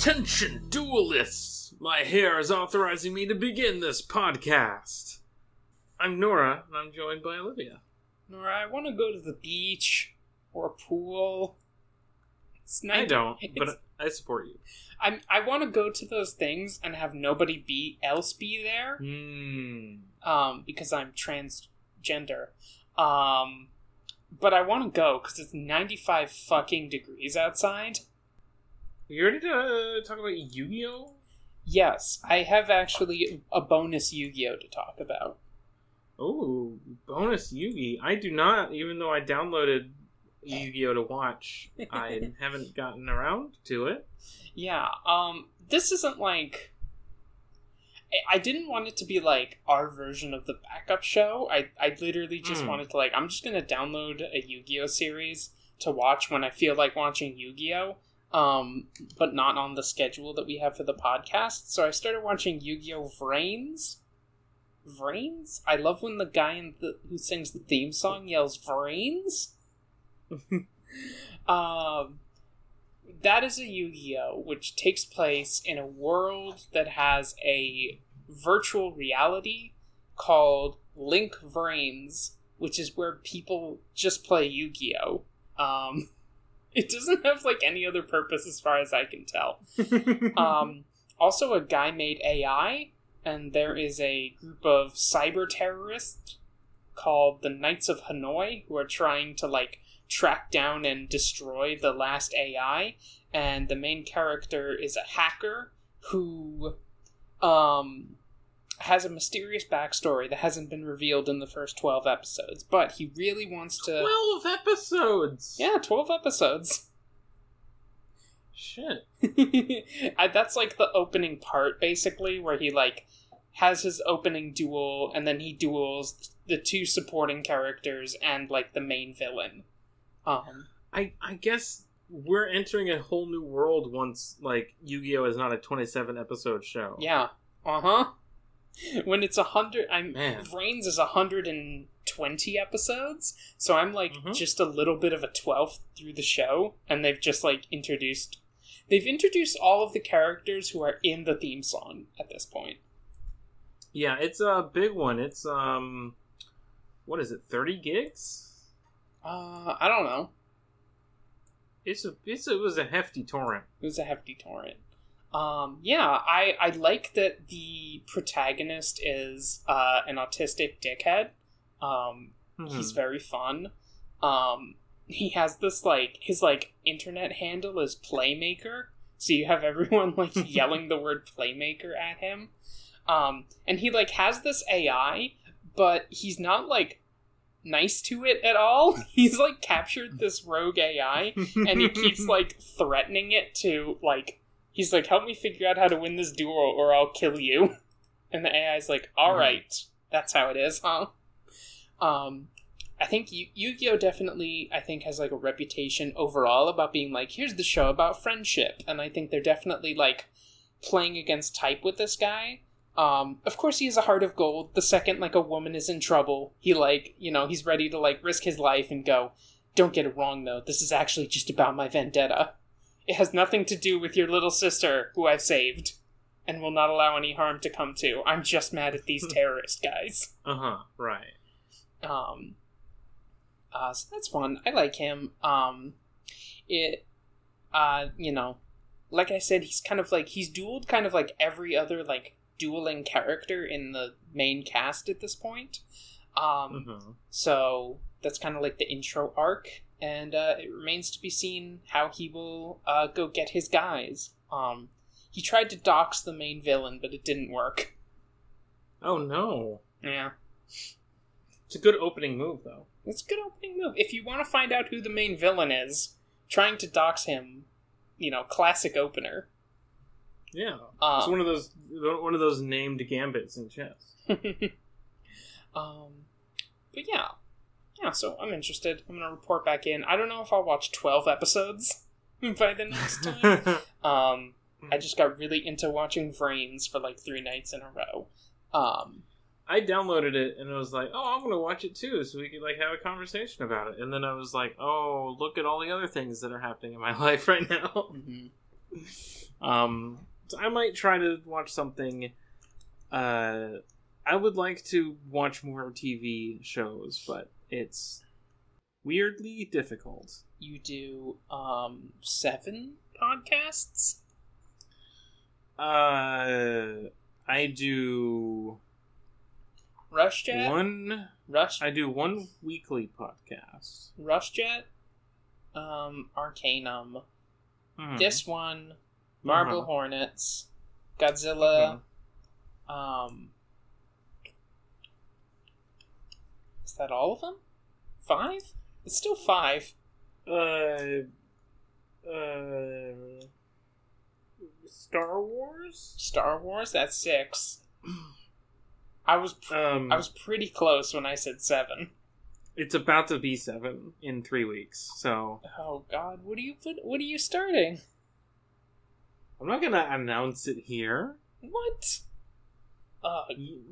Attention, duelists! My hair is authorizing me to begin this podcast. I'm Nora, and I'm joined by Olivia. Nora, I want to go to the beach or a pool. It's I don't, but I support you. I'm, I want to go to those things and have nobody be else be there. Hmm. Um, because I'm transgender. Um, but I want to go because it's 95 fucking degrees outside. You ready to uh, talk about Yu Gi Oh? Yes, I have actually a bonus Yu-Gi-Oh to talk about. Oh, bonus Yugi. I do not, even though I downloaded Yu Gi Oh to watch, I haven't gotten around to it. Yeah, um, this isn't like. I- didn't want it to be like our version of the backup show. I, I literally just Hmm. wanted to, like, I'm just gonna download a Yu Gi Oh series to watch when I feel like watching Yu Gi Oh! Um, but not on the schedule that we have for the podcast. So I started watching Yu Gi Oh! Vrains. Vrains? I love when the guy in the, who sings the theme song yells Vrains. um, that is a Yu-Gi-Oh, which takes place in a world that has a virtual reality called Link Vrains, which is where people just play Yu-Gi-Oh. Um, it doesn't have like any other purpose as far as I can tell. Um, also, a guy made AI, and there is a group of cyber terrorists called the Knights of Hanoi who are trying to like track down and destroy the last AI. And the main character is a hacker who um, has a mysterious backstory that hasn't been revealed in the first 12 episodes, but he really wants to. 12 episodes! yeah, 12 episodes. Shit. That's like the opening part basically where he like has his opening duel and then he duels the two supporting characters and like the main villain um I, I guess we're entering a whole new world once, like, Yu Gi Oh is not a 27 episode show. yeah uh-huh when it's a hundred i'm Man. Vrains is a hundred and twenty episodes so i'm like Mhm. just a little bit of a 12th through the show and they've just like introduced they've introduced all of the characters who are in the theme song at this point Yeah, it's a big one. It's, um, what is it, 30 gigs? uh i don't know It's a, it's a, it was a hefty torrent. It was a hefty torrent. Um, yeah, I, I like that the protagonist is uh, an autistic dickhead. Um, He's Hmm. very fun. Um, he has this like his like internet handle is Playmaker, so you have everyone like yelling the word Playmaker at him. Um, and he like has this AI, but he's not like nice to it at all. He's like captured this rogue AI and he keeps like threatening it to like he's like help me figure out how to win this duel or i'll kill you. And the ai's like all Mhm. right. That's how it is huh? Um i think Yu- yu-gi-oh definitely i think has like a reputation overall about being like here's the show about friendship. And i think they're definitely like playing against type with this guy. Um of course he has a heart of gold. The second like a woman is in trouble he like you know he's ready to like risk his life and go. Don't get it wrong, though. This is actually just about my vendetta. It has nothing to do with your little sister, who I've saved, and will not allow any harm to come to. I'm just mad at these terrorist guys. Uh huh, right. Um, uh, so that's fun. I like him. Um, it, uh, you know, like I said, he's kind of like he's dueled kind of like every other like dueling character in the main cast at this point. Um, Mhm. so that's kind of like the intro arc, and uh, it remains to be seen how he will uh, go get his guys. Um, he tried to dox the main villain, but it didn't work. Oh no. Yeah, It's a good opening move, though. it's a good opening move. If you want to find out who the main villain is, trying to dox him, you know, classic opener. Yeah. Uh, it's one of those one of those named gambits in chess. um, but yeah, yeah. So I'm interested. I'm gonna report back in. I don't know if I'll watch 12 episodes by the next time. Um, I just got really into watching Vrains for like three nights in a row. Um, I downloaded it and I was like, "Oh, I'm gonna watch it too, so we could like have a conversation about it." And then I was like, "Oh, look at all the other things that are happening in my life right now." mhm. Um, so I might try to watch something. Uh, I would like to watch more TV shows, but it's weirdly difficult. You do um seven podcasts. Uh, I do Rush Jet. one. Rush. I do one weekly podcast. Rush Jet. Um, Arcanum. Hmm. This one. Marble Uh-huh. Hornets. Godzilla. Um. Is that all of them? Five? It's still five. Uh, uh, Star Wars. Star Wars. That's six. I was pr- Um, I was pretty close when I said seven. It's about to be seven in three weeks, so Oh God, what are you put? What are you starting? I'm not gonna announce it here. What? Uh,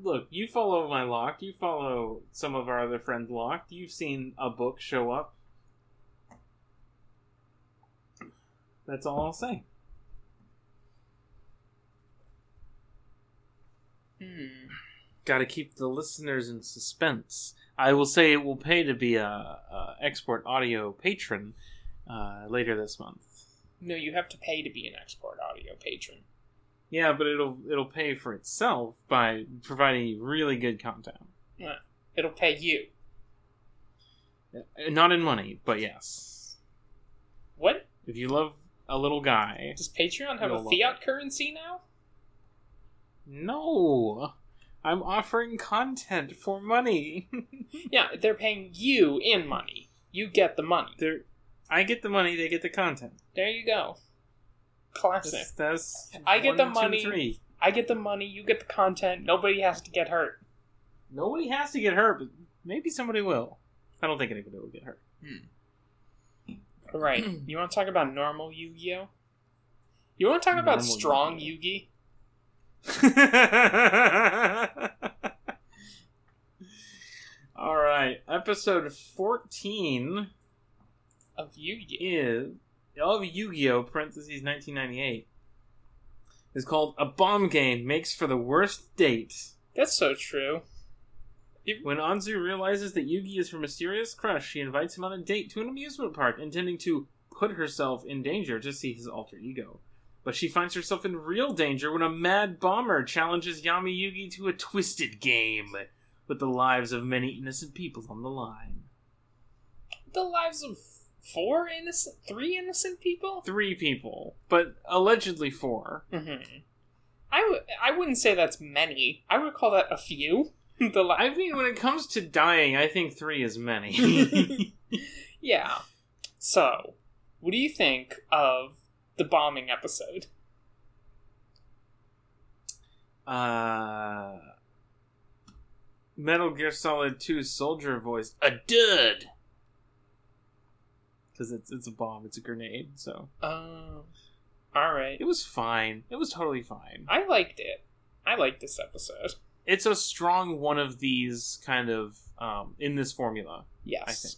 Look, you follow my lock. You follow some of our other friends' lock. You've seen a book show up. That's all I'll say. hmm. Got to keep the listeners in suspense. I will say it will pay to be a, a export audio patron uh, later this month. No, you have to pay to be an export audio patron. Yeah, but it'll it'll pay for itself by providing really good content. It'll pay you. Uh, Not in money, but yes. What? If you love a little guy, Does Patreon have a fiat currency now? no. I'm offering content for money. Yeah, they're paying you in money. You get the money. They're, I get the money, they get the content. There you go. Classic. That's, that's I get the one, two, money. three. I get the money, you get the content, nobody has to get hurt. Nobody has to get hurt, but maybe somebody will. I don't think anybody will get hurt. Hmm. Right. Hmm. you want to talk about normal Yu Gi Oh? You want to talk about strong Yu-Gi-Oh. Yu Gi? All right, episode 14 Of Yu Gi is of Yu-Gi-Oh! parentheses 1998 is called "A Bomb Game Makes for the Worst Date." That's so true. When Anzu realizes that Yugi is her mysterious crush, she invites him on a date to an amusement park, intending to put herself in danger to see his alter ego. But she finds herself in real danger when a mad bomber challenges Yami Yugi to a twisted game, with the lives of many innocent people on the line. The lives of four innocent, three innocent people? Three people, but allegedly four. Mm-hmm. I w- I wouldn't say that's many. I would call that a few. the li- I mean, when it comes to dying, I think three is many. yeah. So, what do you think of the bombing episode? uh, Metal Gear Solid 2 Soldier voice, a dud! Because it's, it's a bomb, it's a grenade, so. Oh, all right. It was fine. It was totally fine. I liked it. I liked this episode. It's a strong one of these kind of, um, in this formula, Yes, I think.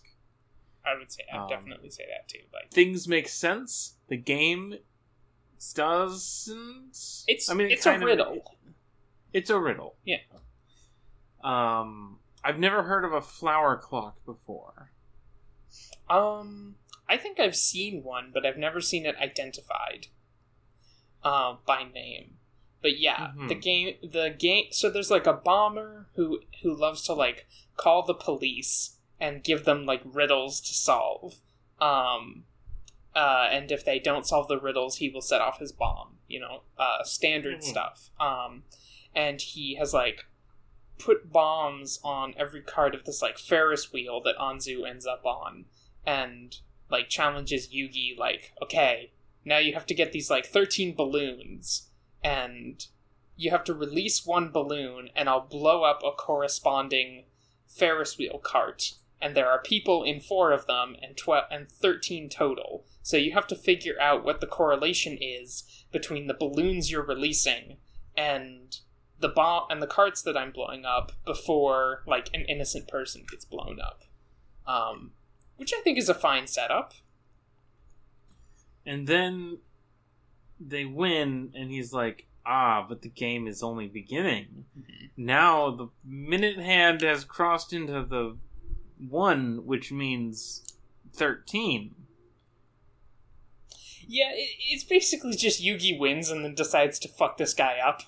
I would say. I'd Um, definitely say that too. Like, Things make sense. The game doesn't. it's I mean, it it's a kind of- riddle. It's a riddle. Yeah. Um, I've never heard of a flower clock before. Um, I think I've seen one, but I've never seen it identified uh, by name. But yeah, Mhm. the game, the game. So there's like a bomber who who loves to like call the police and give them like riddles to solve. Um, uh, and if they don't solve the riddles, he will set off his bomb. You know, uh, standard Mhm. stuff. Um, and he has like put bombs on every card of this like Ferris wheel that Anzu ends up on, and like challenges Yugi like, okay, now you have to get these like thirteen balloons, and you have to release one balloon, and I'll blow up a corresponding Ferris wheel cart. And there are people in four of them, and twelve and thirteen total. So you have to figure out what the correlation is between the balloons you're releasing and the bomb and the carts that I'm blowing up before like an innocent person gets blown up. Um, which I think is a fine setup. And then they win, and he's like, "Ah, but the game is only beginning." Mm-hmm. Now the minute hand has crossed into the one, which means thirteen. Yeah, it, it's basically just Yugi wins and then decides to fuck this guy up.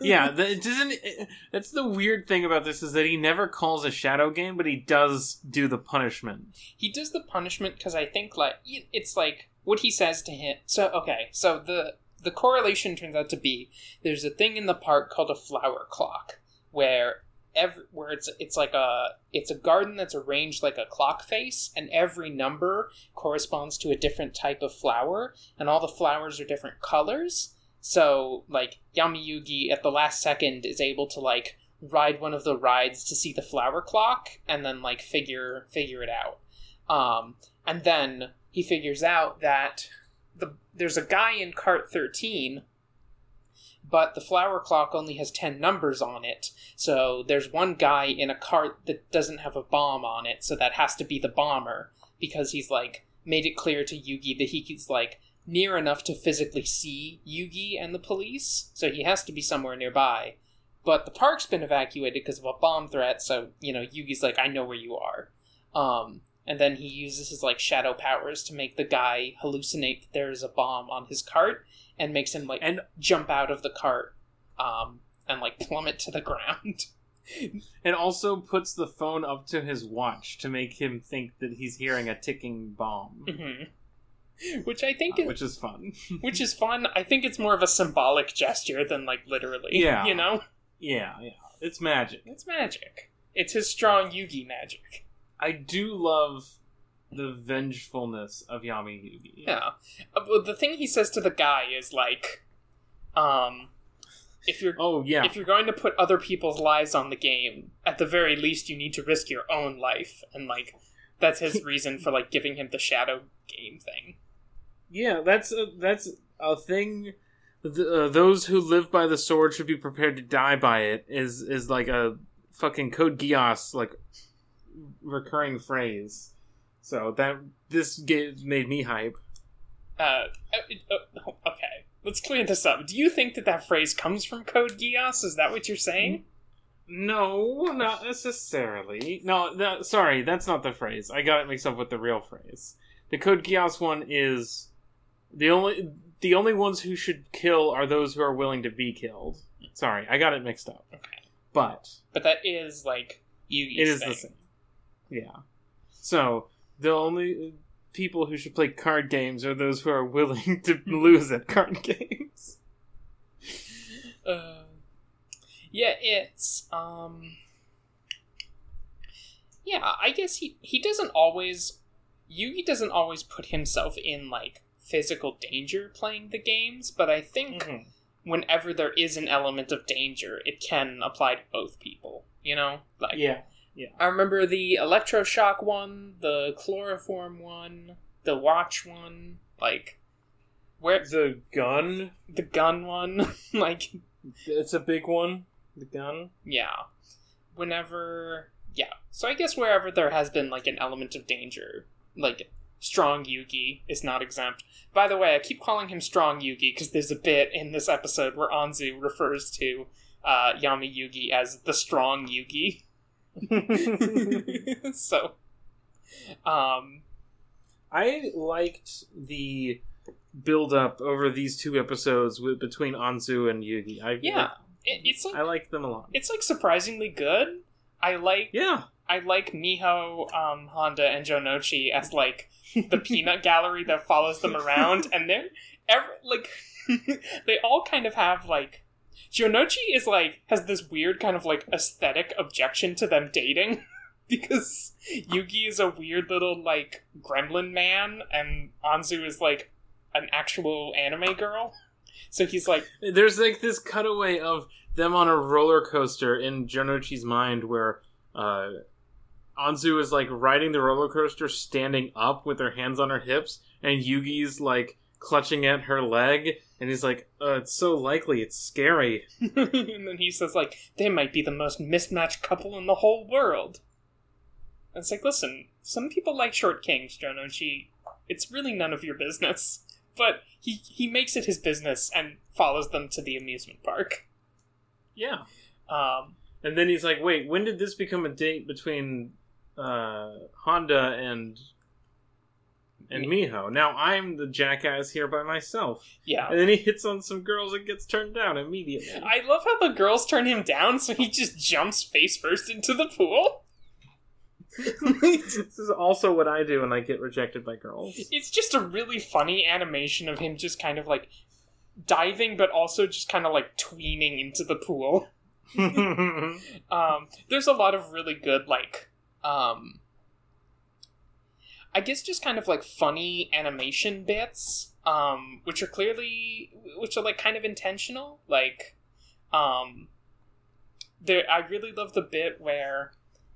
Yeah, that it doesn't. It, that's the weird thing about this is that he never calls a shadow game, but he does do the punishment. he does the punishment because I think like it's like what he says to him. So okay, so the the correlation turns out to be there's a thing in the park called a flower clock where every where it's it's like a it's a garden that's arranged like a clock face and every number corresponds to a different type of flower and all the flowers are different colors. So like Yami Yugi at the last second is able to like ride one of the rides to see the flower clock and then like figure figure it out. Um, and then he figures out that the there's a guy in cart 13 but the flower clock only has 10 numbers on it. So there's one guy in a cart that doesn't have a bomb on it, so that has to be the bomber because he's like made it clear to Yugi that he's like near enough to physically see Yugi and the police, so he has to be somewhere nearby. But the park's been evacuated because of a bomb threat, so you know Yugi's like, I know where you are. Um, and then he uses his like shadow powers to make the guy hallucinate that there is a bomb on his cart, and makes him like And jump out of the cart, um, and like plummet to the ground. and also puts the phone up to his watch to make him think that he's hearing a ticking bomb, Mhm. Which I think, uh, is, which is fun. which is fun. I think it's more of a symbolic gesture than like literally. Yeah. you know, yeah, yeah, it's magic. it's magic. It's his strong Yugi magic. I do love the vengefulness of Yami Yugi. Yeah. Uh, the thing he says to the guy is like, um, if you're Oh yeah. if you're going to put other people's lives on the game, at the very least you need to risk your own life, and like that's his reason for like giving him the shadow game thing. Yeah, that's a, that's a thing. Th- uh, those who live by the sword should be prepared to die by it. Is is like a fucking Code Geass like recurring phrase. So that this gave, made me hype. Uh, uh, uh, okay, let's clear this up. Do you think that that phrase comes from Code Geass? Is that what you're saying? No, not necessarily. No, no, sorry, that's not the phrase. I got it mixed up with the real phrase. The Code Geass one is the only the only ones who should kill are those who are willing to be killed. Sorry, I got it mixed up. Okay, But but that is like Yugi's it is thing. the same. Yeah. So the only people who should play card games are those who are willing to lose at card games. Uh, yeah, it's um. Yeah, I guess he he doesn't always Yugi doesn't always put himself in like physical danger playing the games, but I think Mm-hmm. whenever there is an element of danger, it can apply to both people. You know, like Yeah. I remember the electroshock one, the chloroform one, the watch one, like where The gun. the gun one, like It's a big one. The gun. yeah. Whenever yeah. So I guess wherever there has been like an element of danger, like strong Yugi is not exempt. By the way, I keep calling him strong Yugi because there's a bit in this episode where Anzu refers to uh, Yami Yugi as the strong Yugi. so, um, I liked the build up over these two episodes with between Anzu and Yugi. I yeah, it, it's like I liked them a lot. it's like surprisingly good. I like Yeah. I like Miho, um, Honda, and Jonochi as like the peanut gallery that follows them around, and they're every, like they all kind of have like Jonochi is like has this weird kind of like aesthetic objection to them dating because Yugi is a weird little like gremlin man, and Anzu is like an actual anime girl. So he's like, There's like this cutaway of them on a roller coaster in Jonochi's mind where uh, Anzu is like riding the roller coaster standing up with her hands on her hips, and Yugi's like clutching at her leg, and he's like, uh, "It's so likely, it's scary." and then he says like they might be the most mismatched couple in the whole world. And it's like, listen, some people like short kings, Jonochi. It's really none of your business. but he he makes it his business and follows them to the amusement park. Yeah. Um, And then he's like, "Wait, when did this become a date between uh, Honda and and Miho? Now I'm the jackass here by myself." yeah. And then he hits on some girls and gets turned down immediately. I love how the girls turn him down, so he just jumps face first into the pool. this is also what I do when I get rejected by girls. It's just a really funny animation of him just kind of like diving, but also just kind of like tweening into the pool. Um, there's a lot of really good like, um, I guess just kind of like funny animation bits, um, which are clearly, which are like kind of intentional. Like, um, there, I really love the bit where.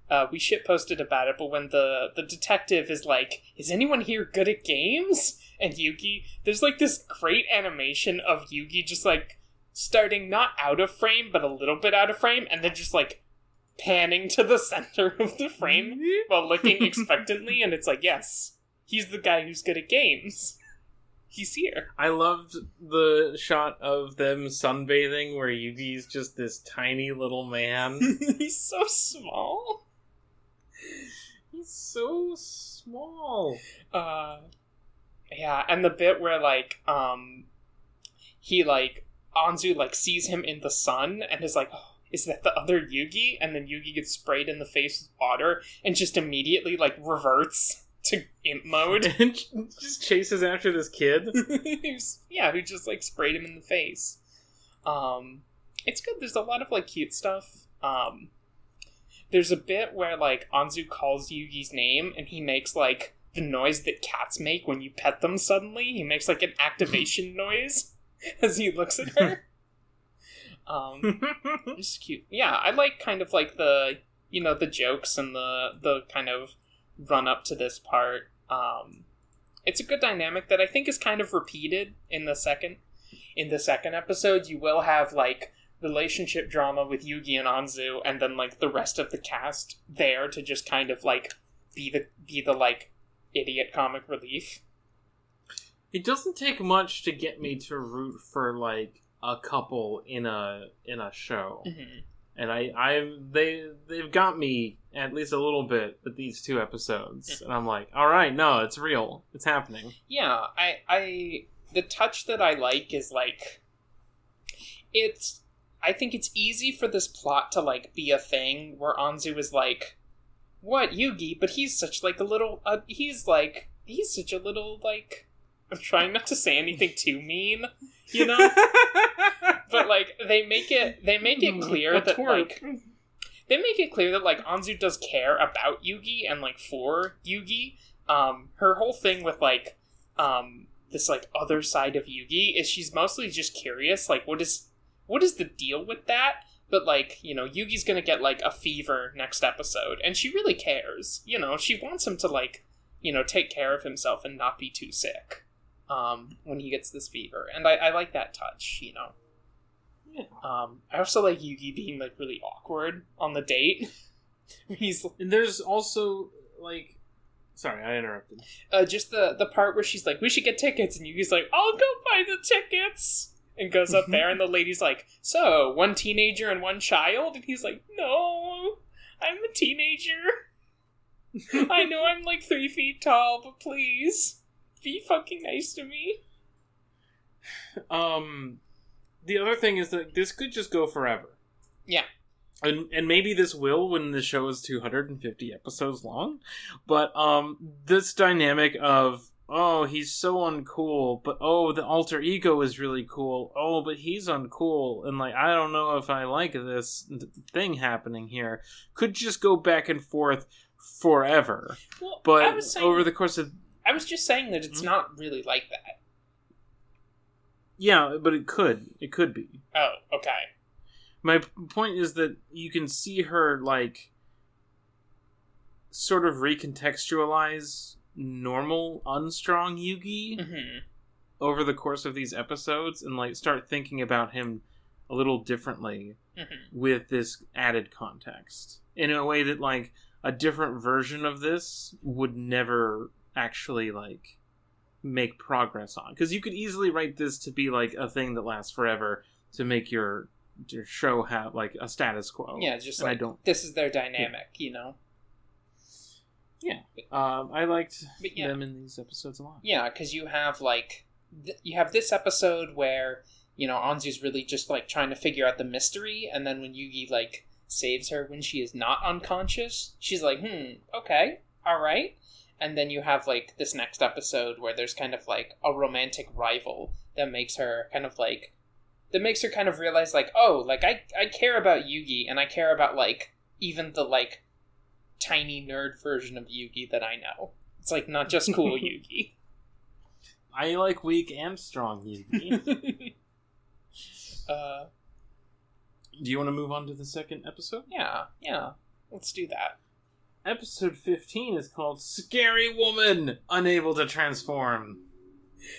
Uh, we shit posted about it, but when the the detective is like, "Is anyone here good at games?" and Yugi, there's like this great animation of Yugi just like starting not out of frame, but a little bit out of frame, and then just like panning to the center of the frame while looking expectantly, and it's like, yes, he's the guy who's good at games. He's here. I loved the shot of them sunbathing where Yugi's just this tiny little man. he's so small. He's so small. Uh, yeah, and the bit where like um, he like Anzu like sees him in the sun and is like, oh, is that the other Yugi? And then Yugi gets sprayed in the face with water and just immediately like reverts to imp mode. And just chases after this kid. Who's- yeah, who just like sprayed him in the face. Um, it's good. There's a lot of like cute stuff. Um, there's a bit where like Anzu calls Yugi's name and he makes like the noise that cats make when you pet them. Suddenly, he makes like an activation noise as he looks at her. Um, it's cute. Yeah, I like kind of like the you know the jokes and the the kind of run up to this part. Um, it's a good dynamic that I think is kind of repeated in the second in the second episode. You will have like relationship drama with Yugi and Anzu, and then like the rest of the cast there to just kind of like be the be the like idiot comic relief. It doesn't take much to get me to root for like a couple in a in a show. Mhm. And I I they they've got me at least a little bit with these two episodes. And I'm like, "All right, no, it's real. It's happening." Yeah, I I the touch that I like is like it's I think it's easy for this plot to like be a thing where Anzu is like what Yugi, but he's such like a little uh, he's like he's such a little like I'm trying not to say anything too mean, you know? but like they make it they make it clear that like they make it clear that like Anzu does care about Yugi and like for Yugi. Um, her whole thing with like um this like other side of Yugi is she's mostly just curious, like what is what is the deal with that? But like you know, Yugi's gonna get like a fever next episode, and she really cares. You know, she wants him to like you know take care of himself and not be too sick um, when he gets this fever, and I, I like that touch. You know. Yeah. Um, I also like Yugi being like really awkward on the date. He's And there's also like sorry, I interrupted. uh, just the the part where she's like, "We should get tickets," and Yugi's like, "I'll go buy the tickets," and goes up there, and the lady's like, "So one teenager and one child," and he's like, "No, I'm a teenager. I know I'm like three feet tall, but please be fucking nice to me." Um, the other thing is that this could just go forever. Yeah. And, and maybe this will when the show is 250 episodes long. But um, this dynamic of, oh, he's so uncool, but oh, the alter ego is really cool. Oh, but he's uncool. And like, I don't know if I like this thing happening here. Could just go back and forth forever. Well, But saying, over the course of. I was just saying that it's Mhm. not really like that. Yeah, but it could. It could be. Oh, okay. My point is that you can see her like sort of recontextualize normal unstrong Yugi hmm over the course of these episodes and like start thinking about him a little differently hmm with this added context in a way that like a different version of this would never actually like make progress on because you could easily write this to be like a thing that lasts forever to make your your show have like a status quo. Yeah, it's just And I don't- this is their dynamic, you know. Yeah um, I liked yeah. them in these episodes a lot. Yeah, because you have like th- you have this episode where you know Anzu's really just like trying to figure out the mystery, and then when Yugi like saves her when she is not unconscious, she's like, "Hmm, okay, all right." And then you have like this next episode where there's kind of like a romantic rival that makes her kind of like that makes her kind of realize like, oh, like I I care about Yugi and I care about like even the like tiny nerd version of Yugi that I know. It's like not just cool Yugi. I like weak and strong Yugi. uh, Do you want to move on to the second episode? yeah, yeah. Let's do that. Episode 15 is called Scary Woman Unable to Transform.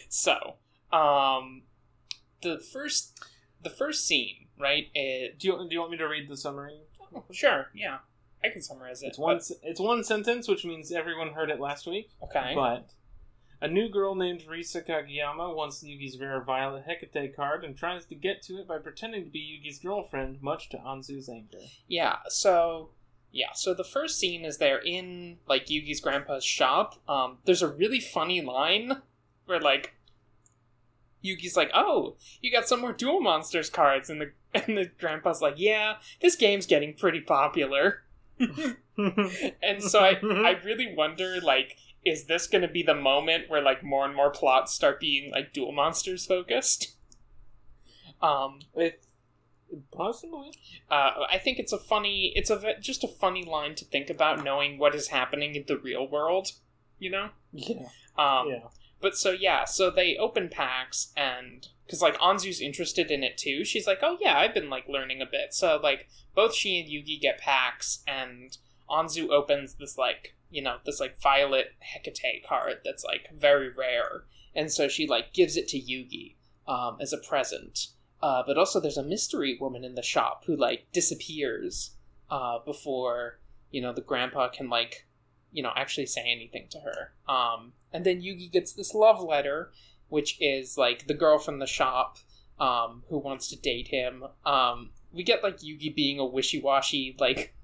So, um, the first, the first scene, right? It, Do you, do you want me to read the summary? sure, yeah, I can summarize it. It's one s- it's one sentence, which means everyone heard it last week. okay. But a new girl named Risa Kageyama wants Yugi's rare Violet Hecate card and tries to get to it by pretending to be Yugi's girlfriend, much to Anzu's anger. Yeah, so yeah, so the first scene is they're in like Yugi's grandpa's shop. Um, there's a really funny line where like Yugi's like, "Oh, you got some more Duel Monsters cards," and the and the grandpa's like, "Yeah, this game's getting pretty popular." and so I I really wonder like. Is this going to be the moment where like more and more plots start being like Duel monsters focused? Um, It, possibly. uh, I think it's a funny, it's a just a funny line to think about, knowing what is happening in the real world. You know. Yeah. Um, yeah. But so yeah, so they open packs and because like Anzu's interested in it too. She's like, oh yeah, I've been like learning a bit. So like both she and Yugi get packs, and Anzu opens this like you know this like violet Hecate card that's like very rare, and so she like gives it to Yugi um, as a present. Uh, but also, there's a mystery woman in the shop who like disappears uh, before you know the grandpa can like you know actually say anything to her. Um, and then Yugi gets this love letter, which is like the girl from the shop um, who wants to date him. Um, we get like Yugi being a wishy-washy like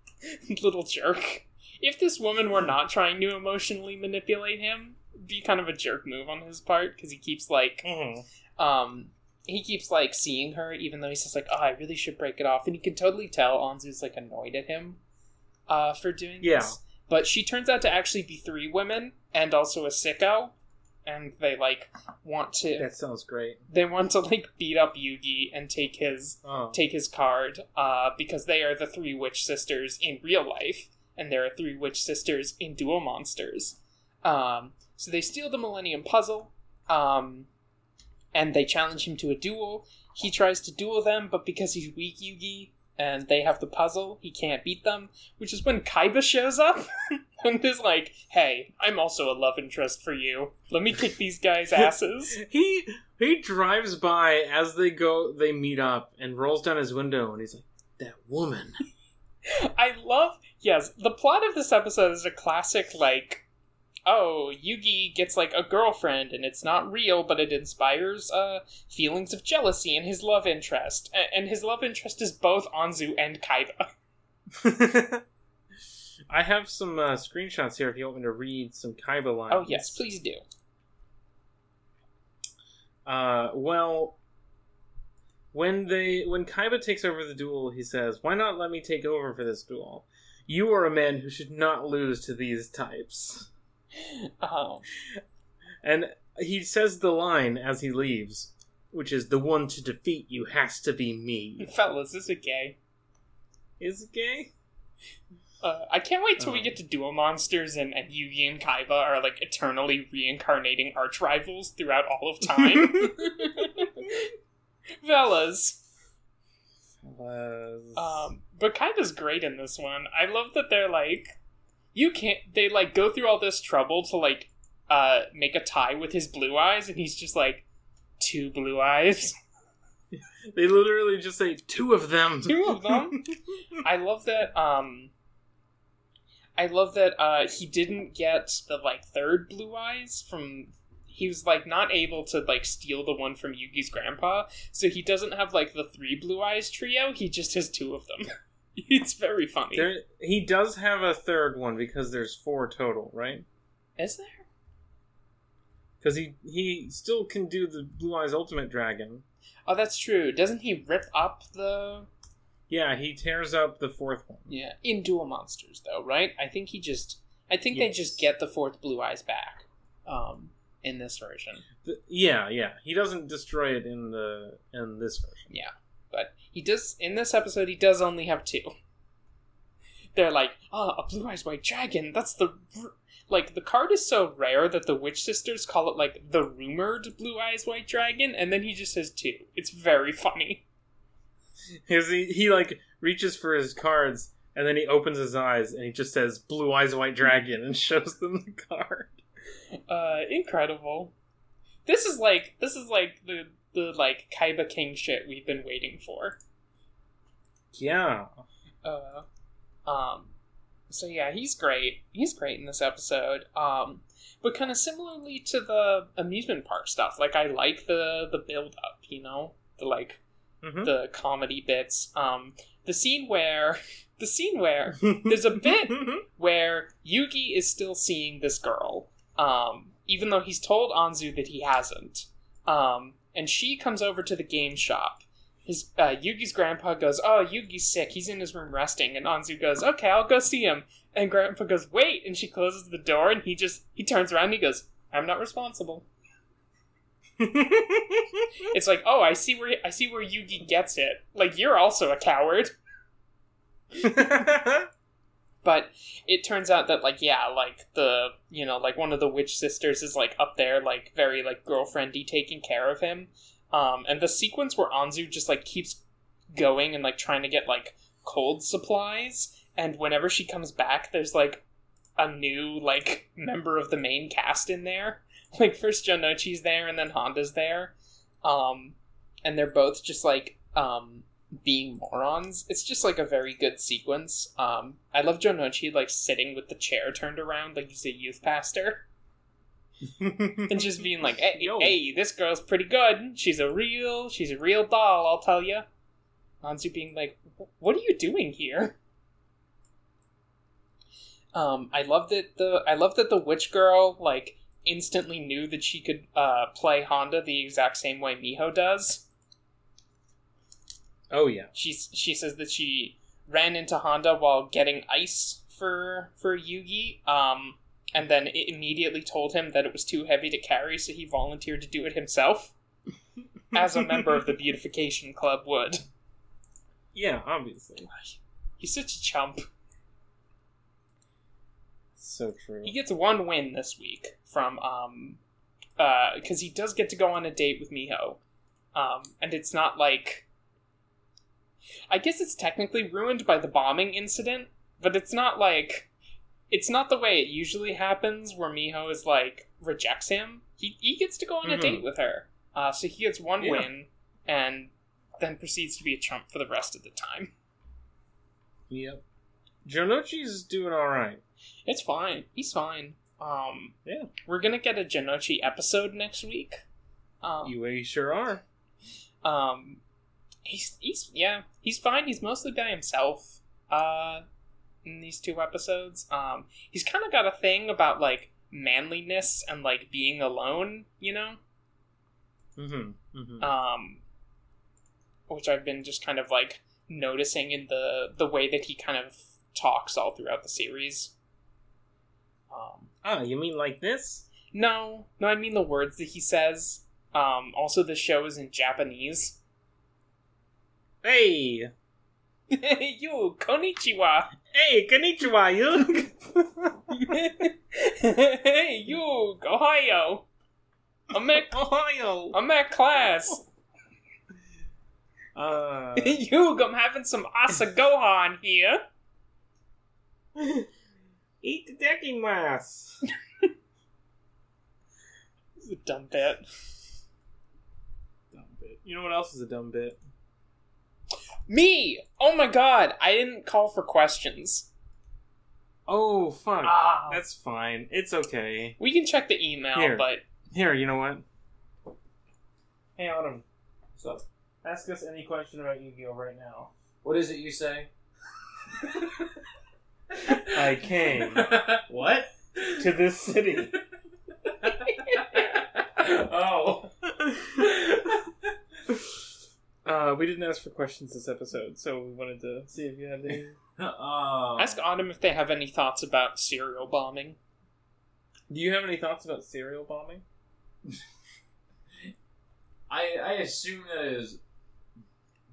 little jerk. If this woman were not trying to emotionally manipulate him, be kind of a jerk move on his part because he keeps like Mm-hmm. um he keeps like seeing her even though he's just like oh i really should break it off and you can totally tell anzu's like annoyed at him uh for doing Yeah. this but she turns out to actually be three women and also a sicko and they like want to That sounds great. they want to like beat up yugi and take his Oh. take his card uh, because they are the three witch sisters in real life, and there are three witch sisters in Duel Monsters. Um, so they steal the Millennium Puzzle, um, and they challenge him to a duel. He tries to duel them, but because he's weak Yugi and they have the puzzle, he can't beat them. Which is when Kaiba shows up and is like, "Hey, I'm also a love interest for you. Let me kick these guys' asses." He he drives by as they go. They meet up and rolls down his window, and he's like, "That woman." I love yes, the plot of this episode is a classic like oh, Yugi gets like a girlfriend and it's not real, but it inspires uh feelings of jealousy in his love interest. A- and his love interest is both Anzu and Kaiba. I have some uh, screenshots here if you want me to read some Kaiba lines. Oh yes, please do. Uh, well, when they when Kaiba takes over the duel, he says, "Why not let me take over for this duel? You are a man who should not lose to these types." Oh. And he says the line as he leaves, which is, "The one to defeat you has to be me." Fellas, is it gay? Is it gay? Uh, I can't wait till we Oh. get to Duel Monsters and, and Yugi and Kaiba are like eternally reincarnating arch rivals throughout all of time. Fellas. Was Um, but Kaiba's great in this one. I love that they're like, you can't. They like go through all this trouble to like, uh, make a tie with his blue eyes, and he's just like, two blue eyes, they literally just say two of them. two of them. I love that. Um, I love that uh, he didn't get the like third blue eyes from he was like not able to like steal the one from Yugi's grandpa, so he doesn't have like the three blue eyes trio. He just has two of them. it's very funny. There, he does have a third one because there's four total, right? Is there? Because he he still can do the Blue Eyes Ultimate Dragon. Oh, that's true. Doesn't he rip up the Yeah, he tears up the fourth one. yeah in Duel Monsters though? Right? I think he just. I think they just get the fourth blue eyes back. Um, in this version. The- yeah, yeah. He doesn't destroy it in the in this version. Yeah, but he does in this episode. He does only have two. They're like, oh, a blue eyes white dragon. That's the r-" like the card is so rare that the witch sisters call it like the rumored blue eyes white dragon, and then he just says two. It's very funny. Because he, he like reaches for his cards and then he opens his eyes and he just says "Blue Eyes White Dragon" and shows them the card. Uh, incredible. This is like this is like the the like Kaiba King shit we've been waiting for. Yeah. Uh, um, so yeah, he's great. He's great in this episode. Um, but kind of similarly to the amusement park stuff, like I like the the build up, you know, the like Mhm. the comedy bits. Um, the scene where the scene where there's a bit where Yugi is still seeing this girl, um, even though he's told Anzu that he hasn't. Um, and she comes over to the game shop. His uh, Yugi's grandpa goes, "Oh, Yugi's sick. He's in his room resting." And Anzu goes, "Okay, I'll go see him." And Grandpa goes, "Wait!" And she closes the door, and he just he turns around and he goes, "I'm not responsible." It's like, oh, I see where I see where Yugi gets it. Like you're also a coward. But it turns out that like yeah, like the you know like one of the witch sisters is like up there like very like girlfriendy taking care of him. Um, and the sequence where Anzu just like keeps going and like trying to get like cold supplies, and whenever she comes back, there's like a new like member of the main cast in there. Like first Jonochi's there, and then Honda's there, um, and they're both just like um being morons. It's just like a very good sequence. Um, I love Jonochi like sitting with the chair turned around like he's a youth pastor and just being like, "Hey, Yo. hey, this girl's pretty good. She's a real, she's a real doll. I'll tell you." Anzu being like, "What are you doing here?" Um, I love that the I love that the witch girl like instantly knew that she could uh, play Honda the exact same way Miho does. oh yeah. She's she says that she ran into Honda while getting ice for for Yugi, um, and then it immediately told him that it was too heavy to carry, so he volunteered to do it himself, as a member of the beautification club would. Yeah, obviously. He's such a chump. So true. He gets one win this week from um, uh because he does get to go on a date with Miho, um, and it's not like. I guess it's technically ruined by the bombing incident, but it's not like. It's not the way it usually happens, where Miho is like rejects him. He he gets to go on a Mhm. date with her, uh, so he gets one Yeah. win, and then proceeds to be a chump for the rest of the time. Yep. Jonochi's doing all right. It's fine. He's fine. Um, Yeah. we're gonna get a Jonochi episode next week. Um, You sure are. um, he's he's yeah, he's fine. He's mostly by himself. Uh, in these two episodes, um, he's kind of got a thing about like manliness and like being alone. You know, Mm-hmm. mm-hmm. um, which I've been just kind of like noticing in the the way that he kind of talks all throughout the series. Um, ah, you mean like this? No, no, I mean the words that he says. Um, also, the show is in Japanese. Hey, you, konnichiwa. Hey, konnichiwa, you. hey, you, Ohio. I'm at, Ohio. I'm at class. Uh, you, I'm having some asa gohan here. eat the decking mass. This is a dumb bit. Dumb bit. You know what else is a dumb bit? Me! Oh my god, I didn't call for questions. Oh, fuck. Ah. That's fine. It's okay. We can check the email, Here. but Here, you know what? Hey, Autumn, What's up? ask us any question about Yu-Gi-Oh right now. What is it you say? I came what? to this city. oh. Uh, we didn't ask for questions this episode, so we wanted to see if you had any. Um, Ask Autumn if they have any thoughts about serial bombing. Do you have any thoughts about serial bombing? I I assume that is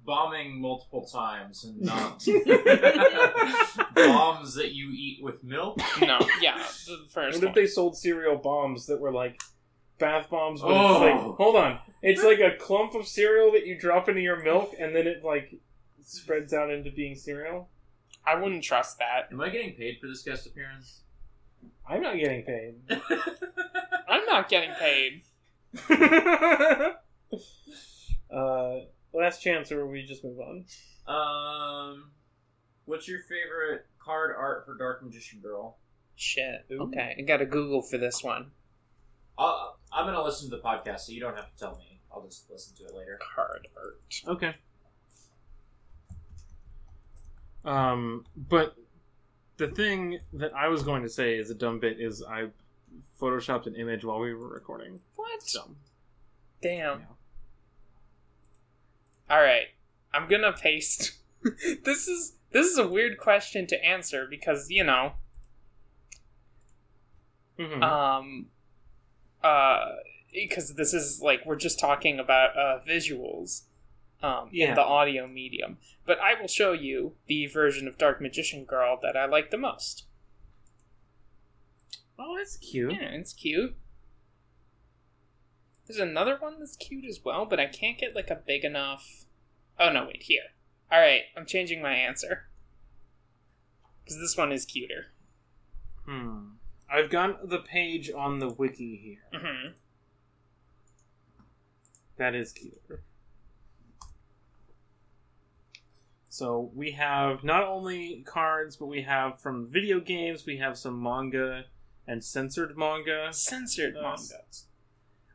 bombing multiple times and not bombs that you eat with milk. No, yeah, the first What if they sold cereal bombs that were like bath bombs? But it's Oh. like, hold on, it's like a clump of cereal that you drop into your milk, and then it like spreads out into being cereal. I wouldn't trust that. Am I getting paid for this guest appearance? I'm not getting paid. I'm not getting paid. uh, last chance, or we just move on. um, what's your favorite card art for Dark Magician Girl? Shit. Ooh. Okay, I gotta Google for this one. i I'm gonna listen to the podcast, so you don't have to tell me. I'll just listen to it later. Card art. Okay. Um, but the thing that I was going to say is a dumb bit is I photoshopped an image while we were recording. What? Dumb. Damn. Yeah. All right, I'm gonna paste. this is this is a weird question to answer because you know, Mhm. um, uh, because this is like we're just talking about uh visuals, um, Yeah. in the audio medium. But I will show you the version of Dark Magician Girl that I like the most. oh, that's cute. Yeah, it's cute. There's another one that's cute as well, but I can't get like a big enough. Oh no, wait here. All right, I'm changing my answer because this one is cuter. Hmm. I've got the page on the wiki here. hmm That is cuter. So we have not only cards, but we have from video games. We have some manga and censored manga. Censored Nice. manga.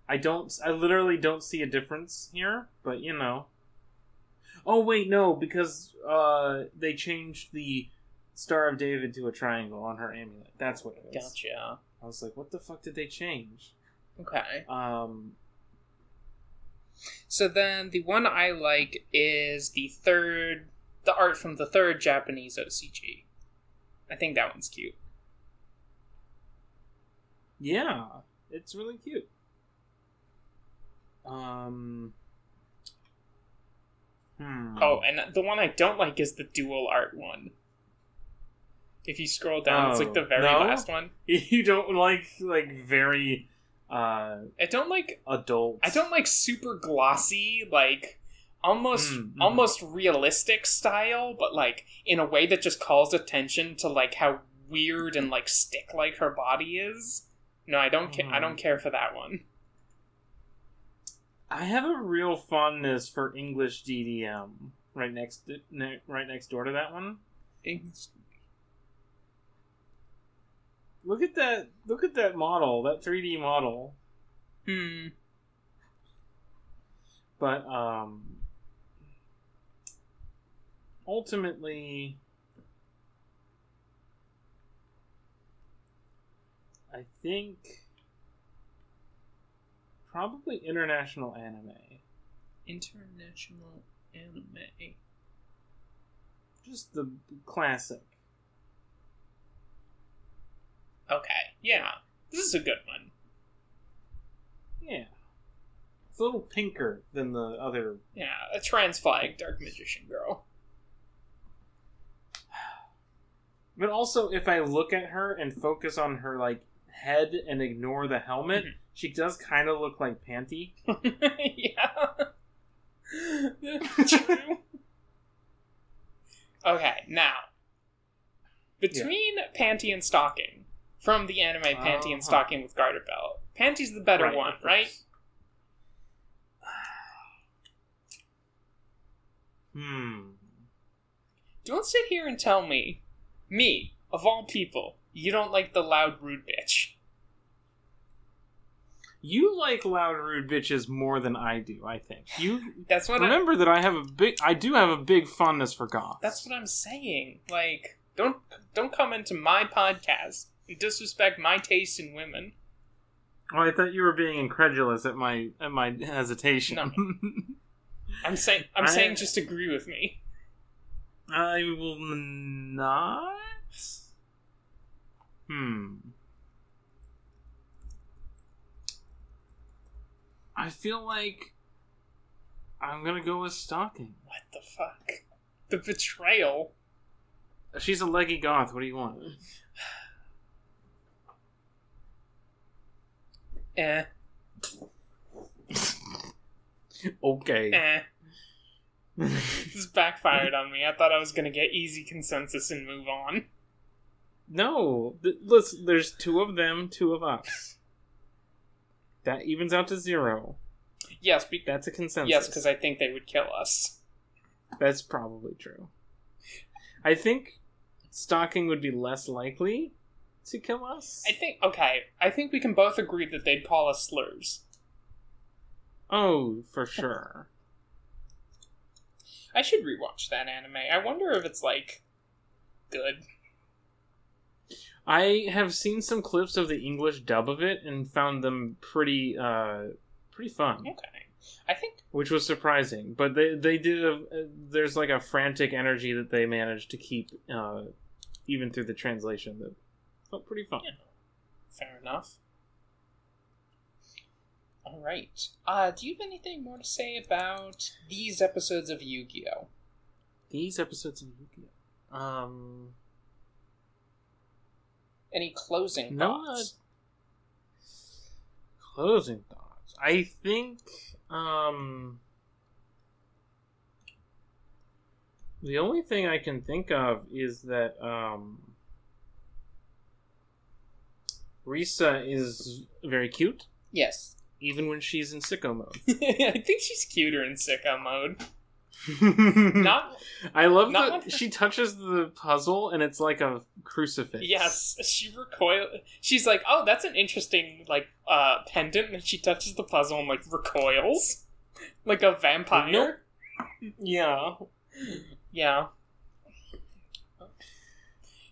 I don't. I literally don't see a difference here, but you know. Oh wait, no, because uh, they changed the Star of David to a triangle on her amulet. That's what it is. Gotcha. I was like, what the fuck did they change? Okay. Um, So then the one I like is the third, the art from the third Japanese OCG. I think that one's cute. yeah, it's really cute. Um. Hmm. Oh, and the one I don't like is the dual art one. If you scroll down, it's like the Oh, very no? last one. you don't like like very uh I don't like adult. I don't like super glossy, like almost Mm, mm. almost realistic style, but like in a way that just calls attention to like how weird and like stick like her body is. No, I don't ca- I Mm. don't care for that one. I have a real fondness for English DDM. Right next, to, ne- right next door to that one. Look at that! Look at that model, that 3D model. Hmm. But um, ultimately, I think probably international anime. International anime. Just the classic. Okay, yeah, this is a good one. Yeah. It's a little pinker than the other. Yeah, a trans flag dark magician girl. But also, if I look at her and focus on her like head and ignore the helmet, Mhm. she does kind of look like Panty. yeah. True. okay, now between Panty and Stocking from the anime Panty and Uh-huh. Stocking with Garter Belt, Panty's the better Right, one, right? Hmm. Don't sit here and tell me, me of all people, you don't like the loud rude bitch. You like loud, rude bitches more than I do. I think you That's what I, remember that I have a big. I do have a big fondness for goths. that's what I'm saying. Like, don't don't come into my podcast disrespect my taste in women. Oh, I thought you were being incredulous at my at my hesitation. No. I'm saying I'm I- saying just agree with me. I will not. Hmm. I feel like I'm gonna go with Stocking. What the fuck? The betrayal. She's a leggy goth. What do you want? Eh, okay. eh. This backfired on me. I thought I was gonna get easy consensus and move on. No, th- listen. There's two of them, two of us. That evens out to zero. Yes, be- That's a consensus. yes, because I think they would kill us. That's probably true. I think Stocking would be less likely to kill us. I think okay. I think we can both agree that they'd call us slurs. oh, for sure. I should rewatch that anime. I wonder if it's like good. I have seen some clips of the English dub of it and found them pretty, uh, pretty fun, Okay, I think which was surprising. But they they did a there's like a frantic energy that they managed to keep, uh, even through the translation that felt pretty fun. Yeah. fair enough. All right. Uh, do you have anything more to say about these episodes of Yu-Gi-Oh? These episodes of Yu-Gi-Oh. Um. Any closing No, thoughts? closing thoughts i think um the only thing i can think of is that um risa is very cute Yes. even when she's in sicko mode I think she's cuter in sicko mode. not i love not that she touches the puzzle and it's like a crucifix yes, she recoil. She's like, oh, that's an interesting like uh pendant, and she touches the puzzle and like recoils, like a vampire. Nope. yeah Yeah.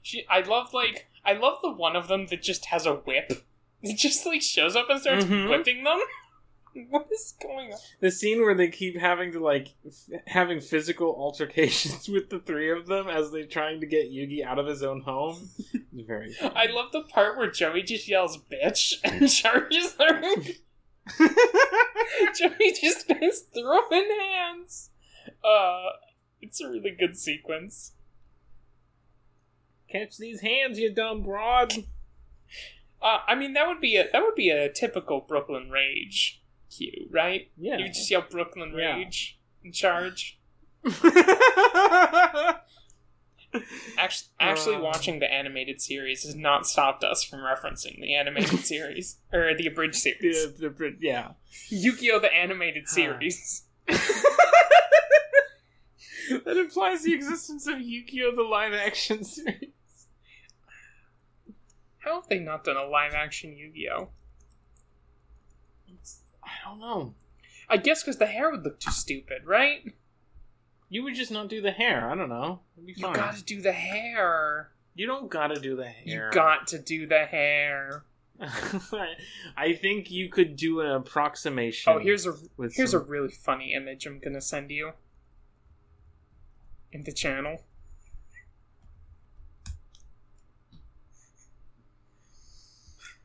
She, I love like I love the one of them that just has a whip. It just like shows up and starts Mhm. whipping them. What is going on? the scene where they keep having to like f- having physical altercations with the three of them as they're trying to get Yugi out of his own home very funny. I love the part where Joey just yells "bitch" and charges her. Joey just starts throwing hands. Uh, it's a really good sequence. Catch these hands, you dumb broad. Uh, I mean that would be a that would be a typical Brooklyn Rage cue, right? Yeah. You just yell Brooklyn Yeah. Rage and charge. Actually, actually Uh. watching the animated series has not stopped us from referencing the animated series or the abridged series. yeah, the- the- yeah. Yu-Gi-Oh! the animated series. that implies the existence of Yu-Gi-Oh! the live action series. How have they not done a live-action Yu-Gi-Oh? I don't know. I guess because the hair would look too stupid, right? You would just not do the hair. I don't know. It'd be You gotta do the hair. You don't gotta do the hair. You got to do the hair. I think you could do an approximation. Oh, here's a here's a really funny image I'm gonna send you in the channel.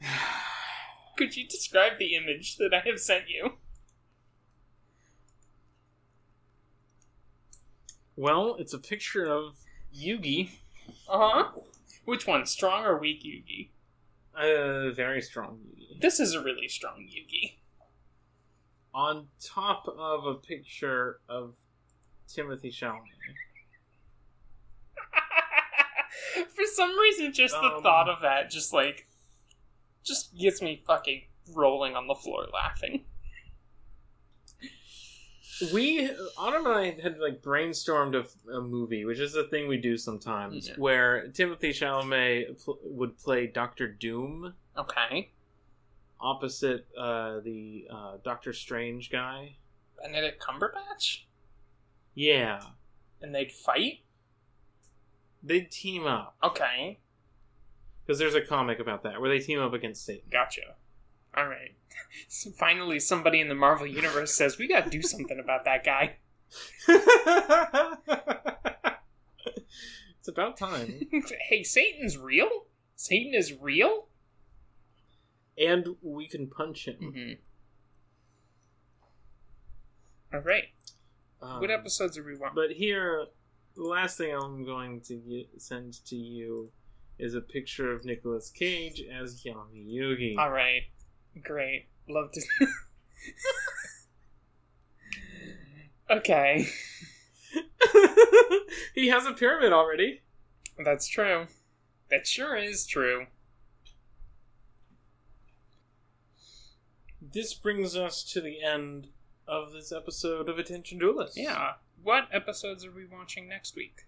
Could you describe the image that I have sent you? Well, it's a picture of Yugi, Uh huh. Which one, strong or weak Yugi? a very strong Yugi, This is a really strong Yugi. on top of a picture of Timothée Chalamet. For some reason, just the Um, thought of that just like just gets me fucking rolling on the floor laughing. We Autumn and I had like brainstormed a, a movie, which is a thing we do sometimes, Yeah. where Timothée Chalamet pl- would play Doctor Doom. Okay. opposite uh, the uh, Doctor Strange guy. Benedict Cumberbatch, Yeah, and they'd fight. they'd team up Okay, because there's a comic about that where they team up against Satan. gotcha. All right. So finally, somebody in the Marvel universe says we got to do something about that guy. it's about time. hey, Satan's real. Satan is real. And we can punch him. Mm-hmm. All right. Um, What episodes are we watching? But here, the last thing I'm going to get, send to you is a picture of Nicolas Cage as young Yugi. All right. Great. Love to. okay, he has a pyramid already. that's true. That sure is true. This brings us to the end of this episode of Attention Duelist. Yeah. What episodes are we watching next week?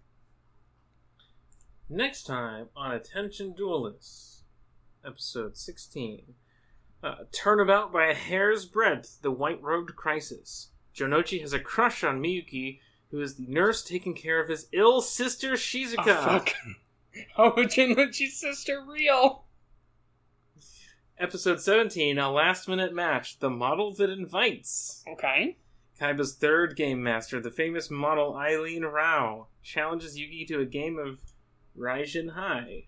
Next time on Attention Duelists, episode 16. Uh, Turnabout by a hair's breadth, the white robed crisis. Jonochi has a crush on Miyuki, who is the nurse taking care of his ill sister Shizuka. Oh, fuck. Oh, Jonochi's sister real? Episode 17, a last minute match, the model that invites. Okay. Kaiba's third game master, the famous model Eileen Rao, challenges Yugi to a game of Raijin High.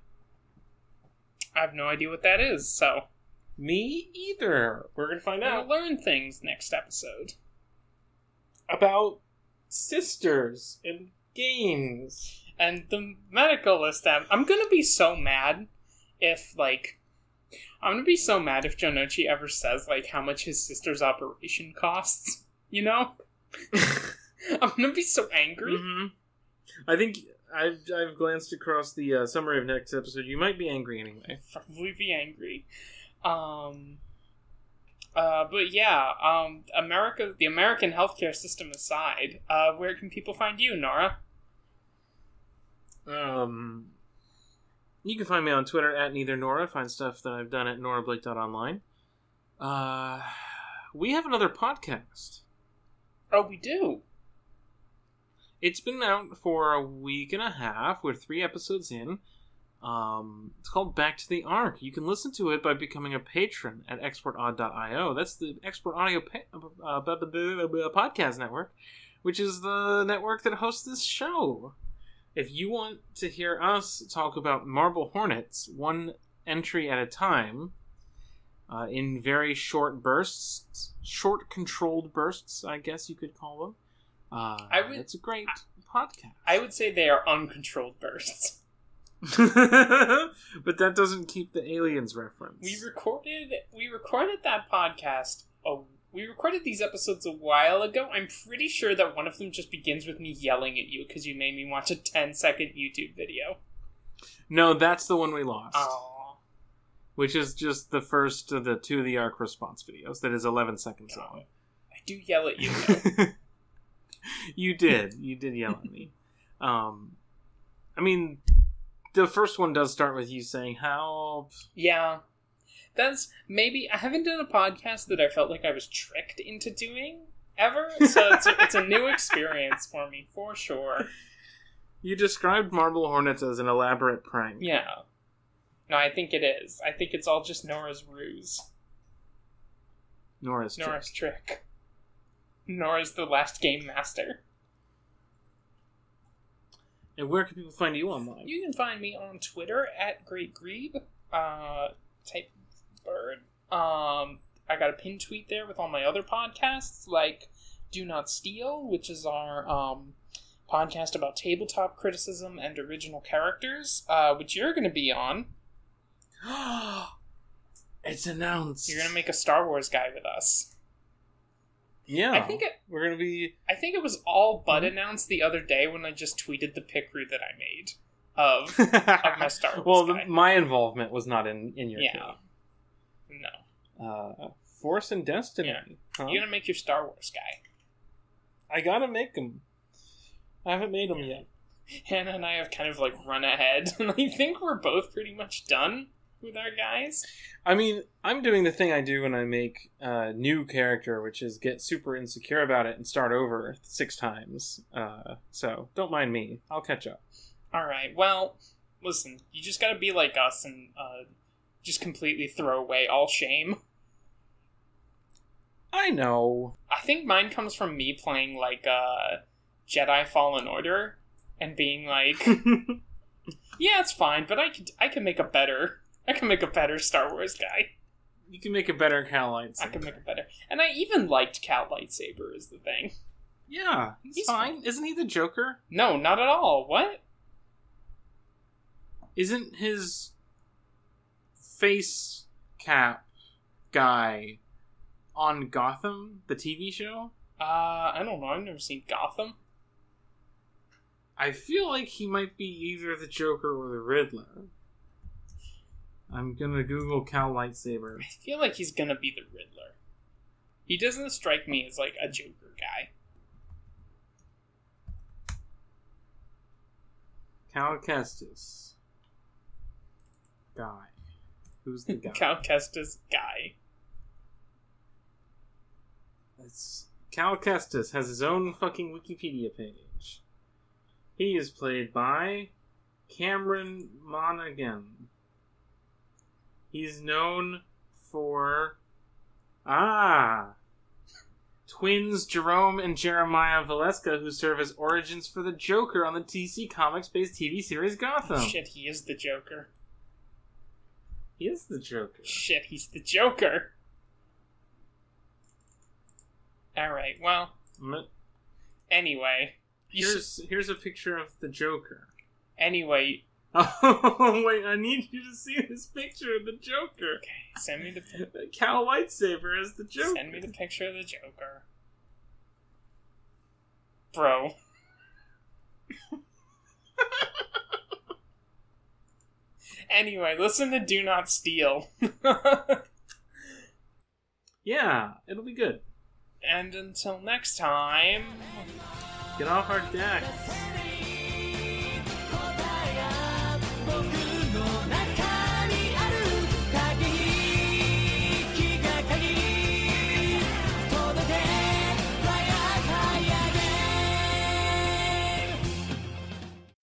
I have no idea what that is, so Me either. We're gonna find we'll out learn things next episode. about sisters and games. And the medical list app, I'm gonna be so mad if, like, I'm gonna be so mad if Jonochi ever says, like, how much his sister's operation costs. You know? I'm gonna be so angry. hmm I think I've I've glanced across the uh, summary of next episode. You might be angry anyway. Probably be angry. Um, uh, but yeah, um, America, the American healthcare system aside, uh, where can people find you, Nora? Um, you can find me on Twitter at neither Nora. Find stuff that I've done at norablake.online. Uh, we have another podcast. Oh, we do. It's been out for a week and a half. We're three episodes in. Um, it's called Back to the Ark. You can listen to it by becoming a patron at exportodd.io. That's the Export Audio pa- uh, Podcast Network, which is the network that hosts this show. If you want to hear us talk about Marble Hornets, one entry at a time, uh, in very short bursts, short controlled bursts, I guess you could call them. Uh, I would- it's a great podcast. I would say they are uncontrolled bursts. but that doesn't keep the aliens reference. We recorded we recorded that podcast. Oh, we recorded these episodes a while ago. I'm pretty sure that one of them just begins with me yelling at you because you made me watch a 10 second YouTube video. no, that's the one we lost, Oh, which is just the first of the two of the arc response videos. That is 11 seconds long. I do yell at you. You did. You did yell at me. Um, I mean, the first one does start with you saying help. yeah, that's maybe I haven't done a podcast that I felt like I was tricked into doing ever. So it's a, it's a new experience for me for sure. You described Marble Hornets as an elaborate prank. Yeah. No, I think it is. I think it's all just Nora's ruse. Nora's Nora's trick. Nora's trick. Nora's the last game master. And where can people find you online? You can find me on Twitter at Great Grebe. Uh, type bird. Um, I got a pin tweet there with all my other podcasts, like Do Not Steal, which is our um, podcast about tabletop criticism and original characters, uh, which you're going to be on. it's announced. You're going to make a Star Wars guy with us. Yeah. I think it. we're gonna be. I think it was all but Mm-hmm. announced the other day when I just tweeted the Picrew that I made of of my Star Wars well, the, my involvement was not in in your Yeah. no. Uh, Force and Destiny. Yeah. Huh? You're gonna make your Star Wars guy. I gotta make them. I haven't made them yet. Hannah and I have kind of like run ahead, and I think we're both pretty much done with our guys. I mean, I'm doing the thing I do when I make a new character, which is get super insecure about it and start over six times. Uh, so don't mind me. I'll catch up. All right. Well, listen, you just gotta be like us and uh, just completely throw away all shame. I know. I think mine comes from me playing like uh, Jedi Fallen Order and being like, yeah, it's fine, but I could I can make a better I can make a better Star Wars guy. you can make a better Cal lightsaber. I can make a better, and I even liked Cal lightsaber is the thing. Yeah, he's, He's fine. Isn't he the Joker? No, not at all. What? Isn't his face cap guy on Gotham, the TV show? Uh, I don't know. I've never seen Gotham. I feel like he might be either the Joker or the Riddler. I'm gonna Google Cal lightsaber. I feel like he's gonna be the Riddler. He doesn't strike me as like a Joker guy. Cal Kestis. Guy. Who's the guy? Cal Kestis guy. It's Cal Kestis has his own fucking Wikipedia page. He is played by Cameron Monaghan. He's known for ah twins Jerome and Jeremiah Valeska, who serve as origins for the Joker on the DC Comics-based TV series Gotham. Shit, he is the Joker. He is the Joker. Shit, he's the Joker. Alright, well, anyway. Here's here's a picture of the Joker. anyway, Oh wait, I need you to see this picture of the Joker. Okay, send me the pi- Cal lightsaber as the Joker. send me the picture of the Joker. Bro. anyway, listen to Do Not Steal. Yeah, it'll be good. and until next time. Get off our deck.